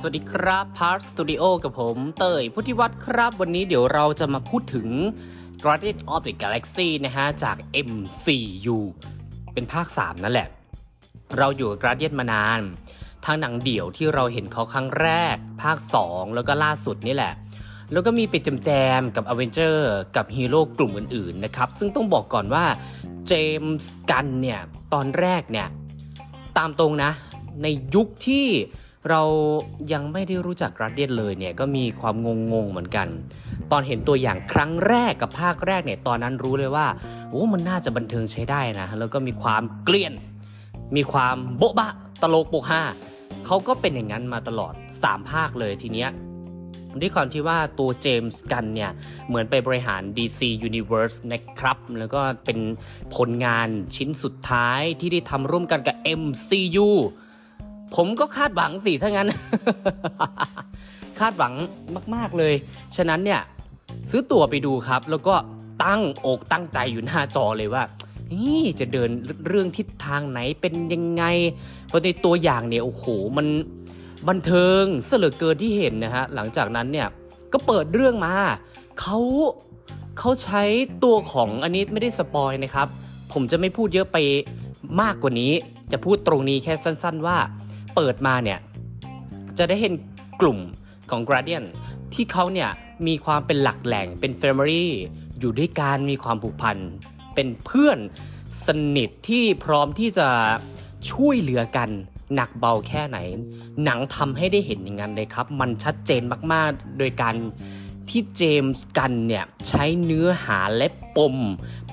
สวัสดีครับ Part Studio กับผมเตยพุทธิวัฒน์ครับ วันนี้เดี๋ยวเราจะมาพูดถึง Guardian of the Galaxy นะฮะ จาก MCU เป็นภาค 3 นั่นแหละ เราอยู่กับ Guardian มานาน ทั้งหนังเดี่ยวที่เราเห็นเขาครั้งแรก ภาค 2 แล้วก็ล่าสุดนี่แหละ แล้วก็มีไปจำแจมกับ a v e n g e r กับฮีโร่กลุ่มอื่นๆนะครับ ซึ่งต้องบอกก่อนว่าเจมส์กันเนี่ย ตอนแรกเนี่ย ตามตรงนะ ในยุคที่ เรายังไม่ได้รู้จักกราเดียนเลยเนี่ยก็มีความงงๆเหมือนกัน ตอนเห็นตัวอย่างครั้งแรกกับภาคแรกเนี่ยตอนนั้นรู้เลยว่าโอ้มันน่าจะบันเทิงใช้ได้นะ แล้วก็มีความเกลียน มีความโบ๊ะบะตลกโปกฮาเขาก็เป็นอย่างนั้นมาตลอด 3 ภาคเลยทีเนี้ยด้วยความที่ว่าตัวเจมส์กันเนี่ย เหมือนไปบริหาร DC Universe นะครับ แล้วก็เป็นผลงานชิ้นสุดท้ายที่ได้ทำร่วมกันกับ MCU ผมก็คาดหวังสิถ้างั้น คาดหวังมาก ๆเลย ฉะนั้นเนี่ยซื้อตั๋วไปดูครับ แล้วก็ตั้งอกตั้งใจอยู่หน้าจอเลยว่านี่จะเดินเรื่องทิศทางไหนเป็นยังไงเพราะในตัวอย่างเนี่ยโอ้โหมันบันเทิงเสลือเกินที่เห็นนะฮะหลังจากนั้นเนี่ยก็เปิดเรื่องมาเขาเขาใช้ตัวของอันนี้ไม่ได้สปอยนะครับ ผมจะไม่พูดเยอะไปมากกว่านี้ จะพูดตรงนี้แค่สั้น ๆ ว่า เปิดมาเนี่ยจะได้เห็นกลุ่มของ Guardian ที่เขาเนี่ยมีความเป็นหลักแหล่งเป็น Family อยู่ด้วยกันมีความผูกพัน เป็นเพื่อนสนิทที่พร้อมที่จะช่วยเหลือกันหนักเบาแค่ไหน หนังทำให้ได้เห็นอย่างนั้นเลยครับ มันชัดเจนมากๆ โดยการที่เจมส์กันเนี่ย ใช้เนื้อหาและปม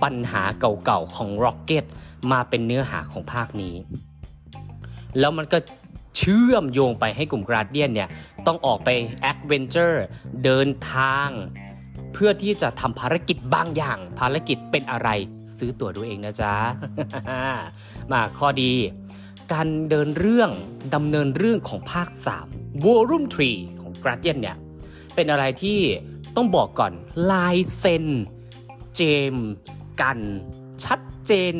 ปัญหาเก่าๆของ Rocket มาเป็นเนื้อหาของภาคนี้ แล้วมันก็ เชื่อมโยงไปให้กลุ่มกราเดียนเนี่ยต้องออกไปแอดเวนเจอร์เดินทาง เพื่อที่จะทำภารกิจบางอย่าง ภารกิจเป็นอะไรซื้อตั๋วดูเองนะจ๊ะ มาข้อดี การเดินเรื่องดำเนินเรื่องของภาค 3 Volume 3 ของ Guardian เนี่ยเป็นอะไรที่ต้องบอกก่อนลายเซ็น เจมส์กัน ชัดเจน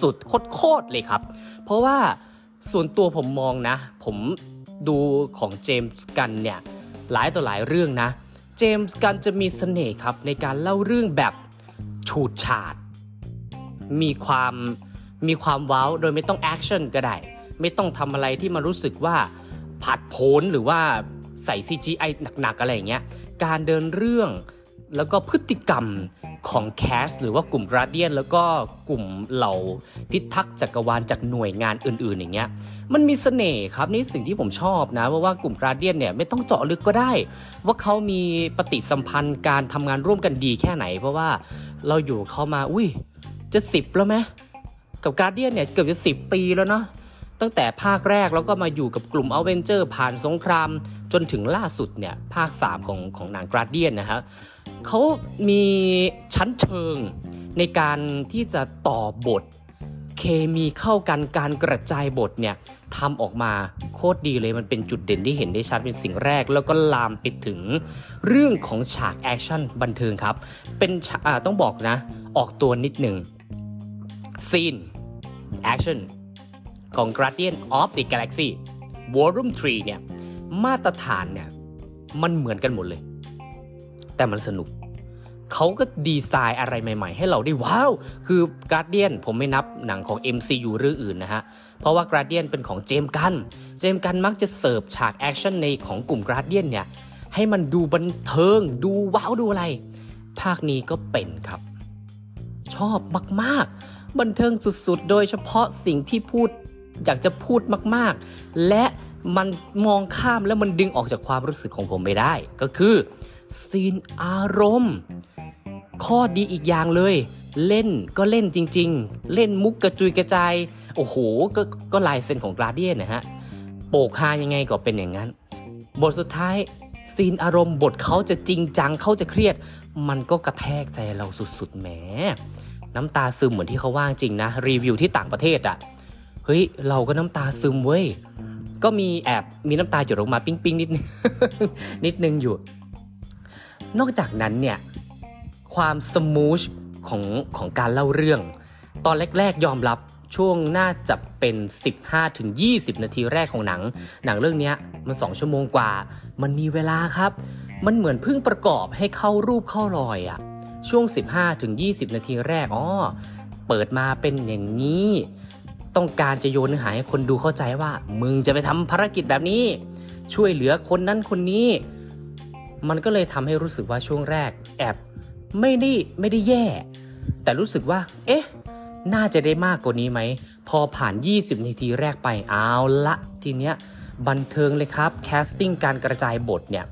สุดๆโคตรๆเลยครับ เพราะว่า ส่วนตัวผมมองนะ ผมดูของเจมส์กันเนี่ยหลายต่อหลายเรื่องนะ เจมส์กันจะมีเสน่ห์ครับในการเล่าเรื่องแบบฉูดฉาด มีความมีความว้าวโดยไม่ต้อง action ก็ได้ ไม่ต้องทำอะไรที่มันรู้สึกว่าผาดโผนหรือว่าใส่ CGI หนักๆอะไรอย่างเงี้ย การเดินเรื่องแล้วก็พฤติกรรม ของ cast หรือว่ากลุ่ม Guardian แล้วก็กลุ่มเหล่าพิทักษ์จักรวาลจากหน่วยงานอื่น ๆ อย่างเงี้ยมันมีเสน่ห์ครับนี่สิ่งที่ผมชอบนะเพราะว่ากลุ่ม Guardian เนี่ยไม่ต้องเจาะลึกก็ได้ ว่าเขามีปฏิสัมพันธ์การทำงานร่วมกันดีแค่ไหน เพราะว่าเราอยู่เขามาอุ้ยจะสิบแล้วไหมกับการเดียนเนี่ยเกือบจะสิบปีแล้วเนาะ ตั้งแต่ภาคแรกแล้วก็มาอยู่กับกลุ่มอเวนเจอร์ผ่านสงคราม จนถึงล่าสุดเนี่ยภาค 3 ของของหนังกราเดียนนะฮะเขามีชั้นเชิงในการที่จะต่อบท เคมีเข้ากันการกระจายบทเนี่ยทำออกมาโคตรดีเลยมันเป็นจุดเด่นที่เห็นได้ชัดเป็นสิ่งแรก แล้วก็ลามไปถึงเรื่องของฉาก action บันเทิงครับ เป็นต้องบอกนะ ออกตัวนิดหนึ่ง scene Action ของ Guardian of the Galaxy Volume 3 เนี่ย มาตรฐานเนี่ย มันเหมือนกันหมดเลย แต่มันสนุก เขาก็ดีไซน์อะไรใหม่ๆ ให้เราได้ว้าว คือ Guardian ผมไม่นับหนังของ MCU เรื่องอื่นนะฮะ เพราะว่า Guardian เป็นของเจมกัน เจมกันมักจะเสิร์ฟฉาก action ในของกลุ่ม Guardian เนี่ย ให้มันดูบันเทิง ดูว้าวดูอะไร ภาคนี้ก็เป็นครับ ชอบมากๆบันเทิงสุดๆ โดยเฉพาะสิ่งที่พูด อยากจะพูดมากๆ และมันมองข้ามแล้วมันดึงออกจากความรู้สึกของผมไม่ได้ ก็คือ scene อารมณ์ ข้อดีอีกอย่างเลย เล่นก็เล่นจริง ๆ เล่นมุกกระจุยกระจาย โอ้โหก็ก็ลายเซ็นของกราเดียนนะฮะโปกฮายังไงก็เป็นอย่างนั้น บทสุดท้ายซีนอารมณ์บทเขาจะจริงจังเขาจะเครียด มันก็กระแทกใจเราสุดๆแหมน้ำตาซึมเหมือนที่เขาว่าจริงนะ รีวิวที่ต่างประเทศอะ่ะ ฮ้ยเราก็น้ำตาซึมเว้ยก็มีแอบมีน้ำตาหยดออกมาปิ้งๆนิดนึงนิดนึงอยู่ นอกจากนั้นเนี่ยความสมูชของของการเล่าเรื่อง ตอนแรกๆยอมรับช่วงน่าจะเป็น 15-20 นาทีแรกของหนัง หนังเรื่องนี้มัน 2 ชั่วโมงกว่า มันมีเวลาครับ มันเหมือนเพิ่งประกอบให้เข้ารูปเข้ารอยอะช่วง 15-20 นาทีแรกอ๋อเปิดมาเป็นอย่างนี้ ต้องการจะโยนเนื้อหาให้คนดูเข้าใจว่า มึงจะไปทำภารกิจแบบนี้ ช่วยเหลือคนนั้นคนนี้ มันก็เลยทำให้รู้สึกว่าช่วงแรก แอบไม่ได้ไม่ได้แย่ แต่รู้สึกว่า เอ๊ะ น่าจะได้มากกว่านี้ไหม พอผ่าน 20 นาทีแรกไปเอาละทีเนี้ยบันเทิงเลยครับ casting การกระจายบทเนี่ย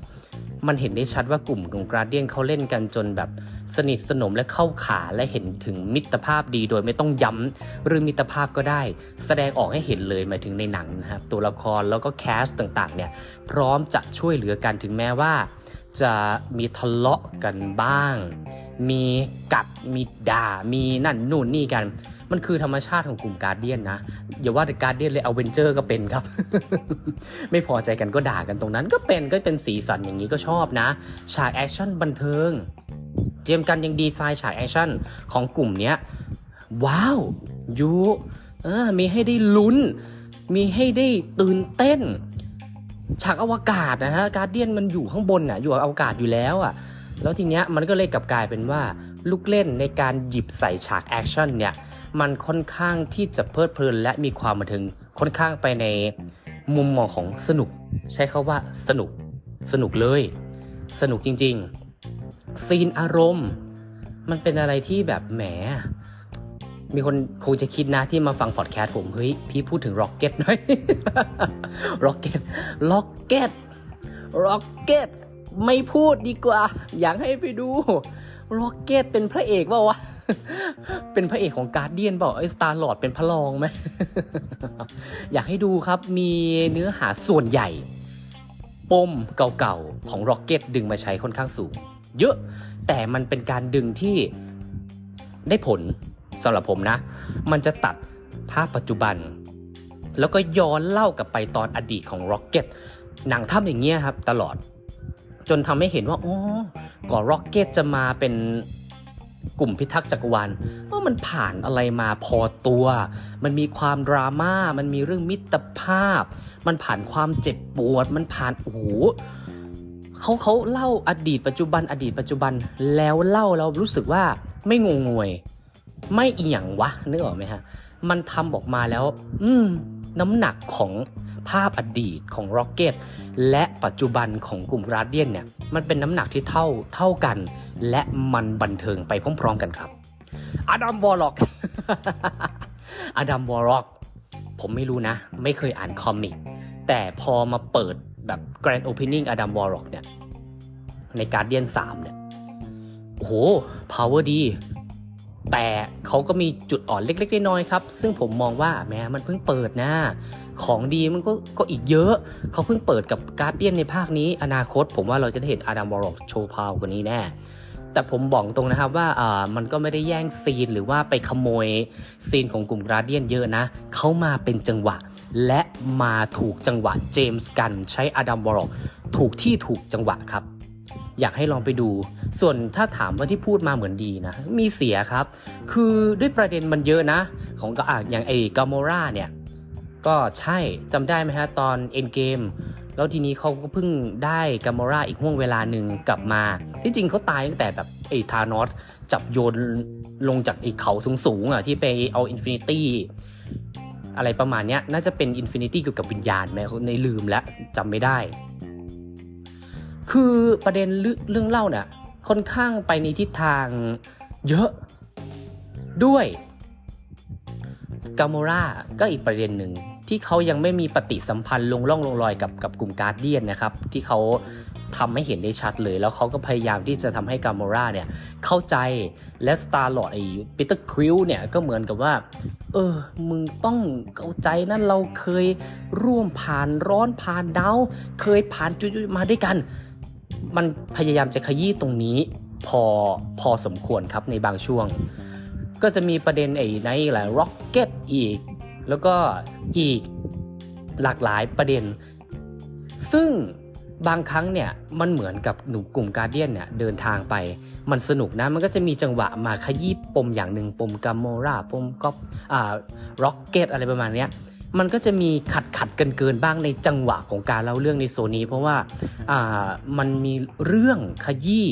มันเห็นได้ชัดว่ากลุ่มของ Guardian เขาเล่นกันจนแบบสนิทสนมและเข้าขาและเห็นถึงมิตรภาพดีโดยไม่ต้องย้ำเรื่องมิตรภาพก็ได้ แสดงออกให้เห็นเลยหมายถึงในหนังนะครับตัวละครแล้วก็ cast ต่างๆเนี่ยพร้อมจะช่วยเหลือกันถึงแม้ว่า จะมีทะเลาะกันบ้าง มีกัดมีด่ามีนั่นนู่นนี่กัน มันคือธรรมชาติของกลุ่ม Guardian นะ อย่าว่าแต่ Guardian เลยเอาเวนเจอร์ก็เป็นครับ ไม่พอใจกันก็ด่ากันตรงนั้น ก็เป็นก็เป็นสีสันอย่างนี้ก็ชอบนะ ฉากแอคชั่นบันเทิง James Gunn ยังดีไซน์ฉากแอคชั่นของกลุ่มเนี้ยว้าวอยู่เออมีให้ได้ลุ้น มีให้ได้ตื่นเต้น ฉากอวกาศนะฮะ Guardian มันอยู่ข้างบนน่ะอยู่อวกาศอยู่แล้วอะแล้วทีเนี้ยมันก็เลยกลับกลายเป็นว่าลูกเล่นในการหยิบใส่ฉากแอคชั่นเนี่ย มันค่อนข้างที่จะเพลิดเพลินและมีความบันเทิงค่อนข้างไปในมุมมองของสนุก ใช้คำว่าสนุก สนุกเลย สนุกจริง ๆ ซีนอารมณ์ มันเป็นอะไรที่แบบแหม มีคนคงจะคิดนะที่มาฟังพอดแคสต์ผมเฮ้ยพี่พูดถึง Rocket หน่อย Rocket Rocket Rocket ไม่พูดดีกว่า อยากให้ไปดู Rocket เป็นพระเอกเปล่าวะ เป็นพระเอกของ Guardian เปล่าไอ้ Star-Lord เป็นพระรองไหม อยากให้ดูครับมีเนื้อหาส่วนใหญ่ ปมเก่าๆ ของ Rocket ดึงมาใช้ค่อนข้างสูง เยอะแต่มันเป็นการดึงที่ได้ผลสำหรับผมนะ มันจะตัดภาพปัจจุบัน แล้วก็ย้อนเล่ากลับไปตอนอดีตของ Rocket หนังทำอย่างเงี้ยครับตลอด จนทำให้เห็นว่าอ๋อก่อน Rocket จะมาเป็น กลุ่มพิทักษ์จักรวาลว่ามันผ่านอะไรมาพอตัว มันมีความดราม่า มันมีเรื่องมิตรภาพ มันผ่านความเจ็บปวด มันผ่านโอ้โหเขาเขาเล่าอดีตปัจจุบันอดีตปัจจุบันแล้วเล่าเรารู้สึกว่าไม่งงงวย ไม่เอียงวะนึกออกไหมฮะ มันทำออกมาแล้ว อืมน้ำหนักของ ภาพอดีตของ Rocket และปัจจุบันของกลุ่ม r a d i a n เนี่ยมันเป็นน้ำหนักที่เท่าเท่ากัน และมันบันเทิงไปพร้อมๆกันครับอดัมวอลล็อกAdam Warlock ผมไม่รู้นะ ไม่เคยอ่าน comic แต่พอมาเปิดแบบ Grand Opening Adam Warlock เนี่ยใน Guardian 3เนี่ยโอ้โห power ดีแต่เขาก็มีจุดอ่อนเล็กๆน้อยๆครับ ซึ่งผมมองว่าแม้มันเพิ่งเปิดนะ ของดีมันก็ก็อีกเยอะ เขาเพิ่งเปิดกับ Guardian ในภาคนี้ อนาคต ผมว่าเราจะได้เห็น Adam Warlock โชว์ power กว่านี้แน่แต่ผมบอกตรงนะครับว่าอ่ามันก็ไม่ได้แย่งซีนหรือว่าไปขโมยซีนของกลุ่ม Guardian เยอะนะ เขามาเป็นจังหวะ และมาถูกจังหวะ James Gunn ใช้ Adam Warlock ถูกที่ถูกจังหวะครับ อยากให้ลองไปดู ส่วนถ้าถามว่าที่พูดมาเหมือนดีนะ มีเสียครับ คือด้วยประเด็นมันเยอะนะ ของก็อย่างไอ้ Gamora เนี่ย ก็ใช่จำได้ไหมฮะตอน Endgame แล้วทีนี้เขาก็เพิ่งได้ Gamora อีกห้วงเวลาหนึ่งกลับมา ที่จริงเขาตายตั้งแต่แบบไอ้ Thanosจับโยนลงจากไอ้เขาสูงๆอะที่ไปเอา Infinity อะไรประมาณเนี้ยน่าจะเป็น Infinity เกี่ยวกับวิญญาณไหมไอ้นี่ลืมแล้วจำไม่ได้ คือประเด็นเรื่องเล่าเนี่ยค่อนข้างไปในทิศทางเยอะด้วย Gamora ก็อีกประเด็นหนึ่งที่เขายังไม่มีปฏิสัมพันธ์ลงร่องลงรอยกับกับกลุ่ม Guardian นะครับ ที่เขาทำให้เห็นได้ชัดเลย แล้วเขาก็พยายามที่จะทำให้ Gamora เนี่ยเข้าใจและ Star-Lord ไอ้ Peter Quill เนี่ยก็เหมือนกับว่า เออ มึงต้องเข้าใจนั่นเราเคยร่วมผ่านร้อนผ่านหนาวเคยผ่านจุดมาด้วยกัน มันพยายามจะขยี้ตรงนี้พอพอสมควรครับในบางช่วง ก็จะมีประเด็นไอ้ในหละ Rocket อีก แล้วก็อีกหลากหลายประเด็น ซึ่งบางครั้งเนี่ยมันเหมือนกับหนุ่มกลุ่มการเดียนเนี่ยเดินทางไป มันสนุกนะมันก็จะมีจังหวะมาขยี้ปมอย่างหนึ่งปมกัมโมราปมก็อ่าร็อกเก็ตอะไรประมาณเนี้ยมันก็จะมีขัดขัดกันเกินบ้างในจังหวะของการเล่าเรื่องในโซนี้ เพราะว่าอ่ามันมีเรื่องขยี้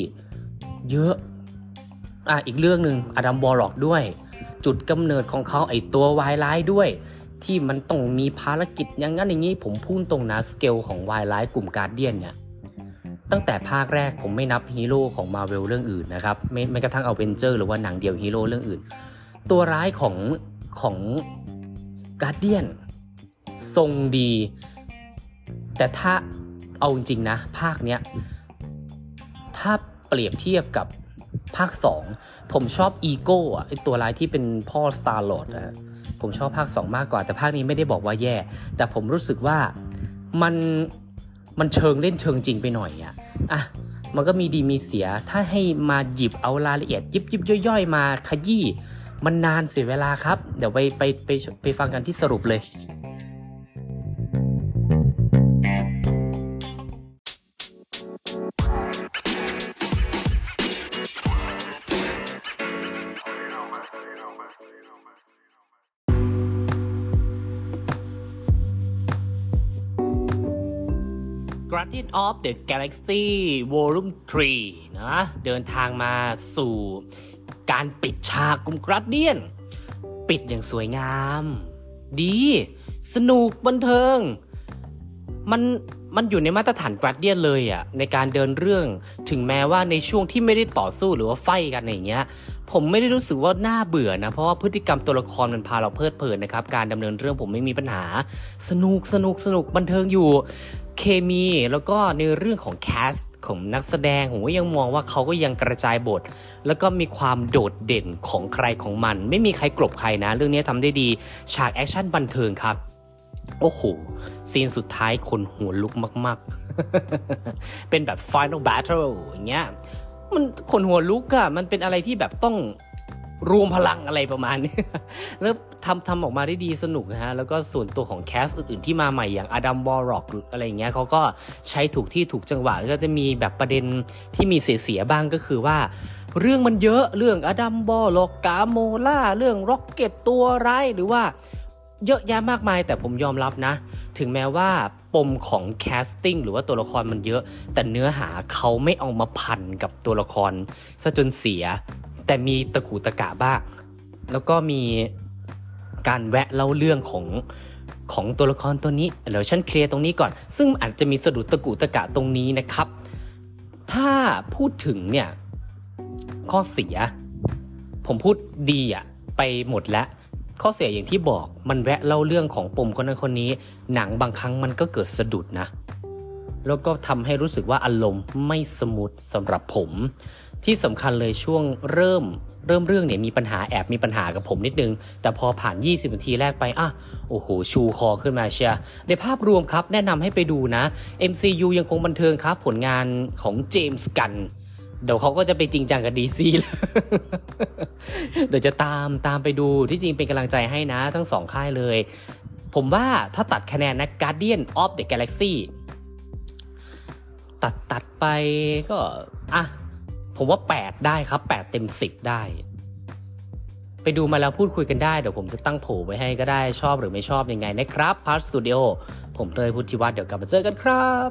เยอะ อ่าอีกเรื่องหนึ่งอดัมบอลล็อกด้วย จุดกำเนิดของเขาไอตัววายร้ายด้วย ที่มันต้องมีภารกิจอย่างนั้นอย่างนี้ผมพูดตรงนะสเกลของวายร้ายกลุ่ม Guardian เนี่ยตั้งแต่ภาคแรกผมไม่นับฮีโร่ของมาเวลเรื่องอื่นนะครับไม่ไม่กระทั่งเอาเวนเจอร์หรือว่าหนังเดี่ยวฮีโร่เรื่องอื่น ตัวร้ายของของ Guardian ทรงดี แต่ถ้าเอาจริงๆนะ ภาคเนี้ยถ้าเปรียบเทียบกับ ภาค 2 ผมชอบอีโก้อะไอตัวร้ายที่เป็นพ่อสตาร์ลอดนะฮะผมชอบภาค 2 มากกว่าแต่ภาคนี้ไม่ได้บอกว่าแย่ แต่ผมรู้สึกว่ามันมันเชิงเล่นเชิงจริงไปหน่อยอะอะมันก็มีดีมีเสียถ้าให้มาหยิบเอารายละเอียด ยิบยิบย่อยๆ มาขยี้มันนานเสียเวลาครับ เดี๋ยวไปไปไปไปฟังกันที่สรุปเลย Guardian of the Galaxy Volume 3 นะ เดินทางมาสู่การปิดฉากกลุ่มกราเดียนปิดอย่างสวยงาม ดี สนุกบันเทิง มันมันอยู่ในมาตรฐานกราเดียนเลยอะในการเดินเรื่องถึงแม้ว่าในช่วงที่ไม่ได้ต่อสู้หรือว่าไฟกันอย่างเงี้ย ผมไม่ได้รู้สึกว่าน่าเบื่อนะเพราะว่าพฤติกรรมตัวละครมันพาเราเพลิดเพลินนะครับการดำเนินเรื่องผมไม่มีปัญหา สนุกสนุกสนุกบันเทิงอยู่ เคมีแล้วก็ในเรื่องของ cast ของนักแสดงผมก็ยังมองว่าเขาก็ยังกระจายบท แล้วก็มีความโดดเด่นของใครของมัน ไม่มีใครกลบใครนะ เรื่องนี้ทำได้ดีฉากแอคชั่นบันเทิงครับ โอ้โห ซีนสุดท้ายขนหัวลุกมากๆ เป็นแบบ Final Battle อย่างเงี้ย มันขนหัวลุกอะมันเป็นอะไรที่แบบต้องรวมพลังอะไรประมาณนี้ แล้วทำทำออกมาได้ดีสนุกนะฮะ แล้วก็ส่วนตัวของ cast อื่นๆที่มาใหม่อย่าง Adam Warlock อะไรอย่างเงี้ยเขาก็ใช้ถูกที่ถูกจังหวะ ก็จะมีแบบประเด็นที่มีเสียๆบ้างก็คือว่า เรื่องมันเยอะเรื่อง Adam Warlock Gamora เรื่อง Rocket ตัวร้ายหรือว่า เยอะแยะมากมาย แต่ผมยอมรับนะ ถึงแม้ว่าปมของ casting หรือว่าตัวละครมันเยอะ แต่เนื้อหาเขาไม่เอามาพันกับตัวละครซะจนเสีย แต่มีตะกูตะกะบ้างแล้วก็มีการแวะเล่าเรื่องของของตัวละครตัวนี้เดี๋ยวฉันเคลียร์ตรงนี้ก่อน ซึ่งอาจจะมีสะดุดตะกุตะกะตรงนี้นะครับ ถ้าพูดถึงเนี่ย ข้อเสีย ผมพูดดีอะไปหมดแล้ว ข้อเสียอย่างที่บอกมันแวะเล่าเรื่องของปมคนนั้นคนนี้ หนังบางครั้งมันก็เกิดสะดุดนะ แล้วก็ทำให้รู้สึกว่าอารมณ์ไม่ smooth สำหรับผม ที่สำคัญเลยช่วงเริ่มเริ่มเรื่องเนี่ยมีปัญหาแอบมีปัญหากับผมนิดนึง แต่พอผ่าน 20 นาทีแรกไปอะโอ้โห ชูคอขึ้นมาเชียร์ในภาพรวมครับแนะนำให้ไปดูนะ MCU ยังคงบันเทิงครับ ผลงานของเจมส์กัน เดี๋ยวเขาก็จะไปจริงจังกับ DC แล้วเดี๋ยวจะตามตามไปดูที่จริงเป็นกำลังใจให้นะทั้งสองค่ายเลย ผมว่าถ้าตัดคะแนนนะ Guardian of the Galaxy ตัดตัดไปก็ อะ ผมว่า 8 ได้ครับ 8 เต็ม 10 ได้ ไปดูมาแล้วพูดคุยกันได้ เดี๋ยวผมจะตั้งโผไว้ให้ก็ได้ชอบหรือไม่ชอบยังไงนะครับ Part Studio ผมเตยพุทธิวัฒน์เดี๋ยวกลับมาเจอกันครับ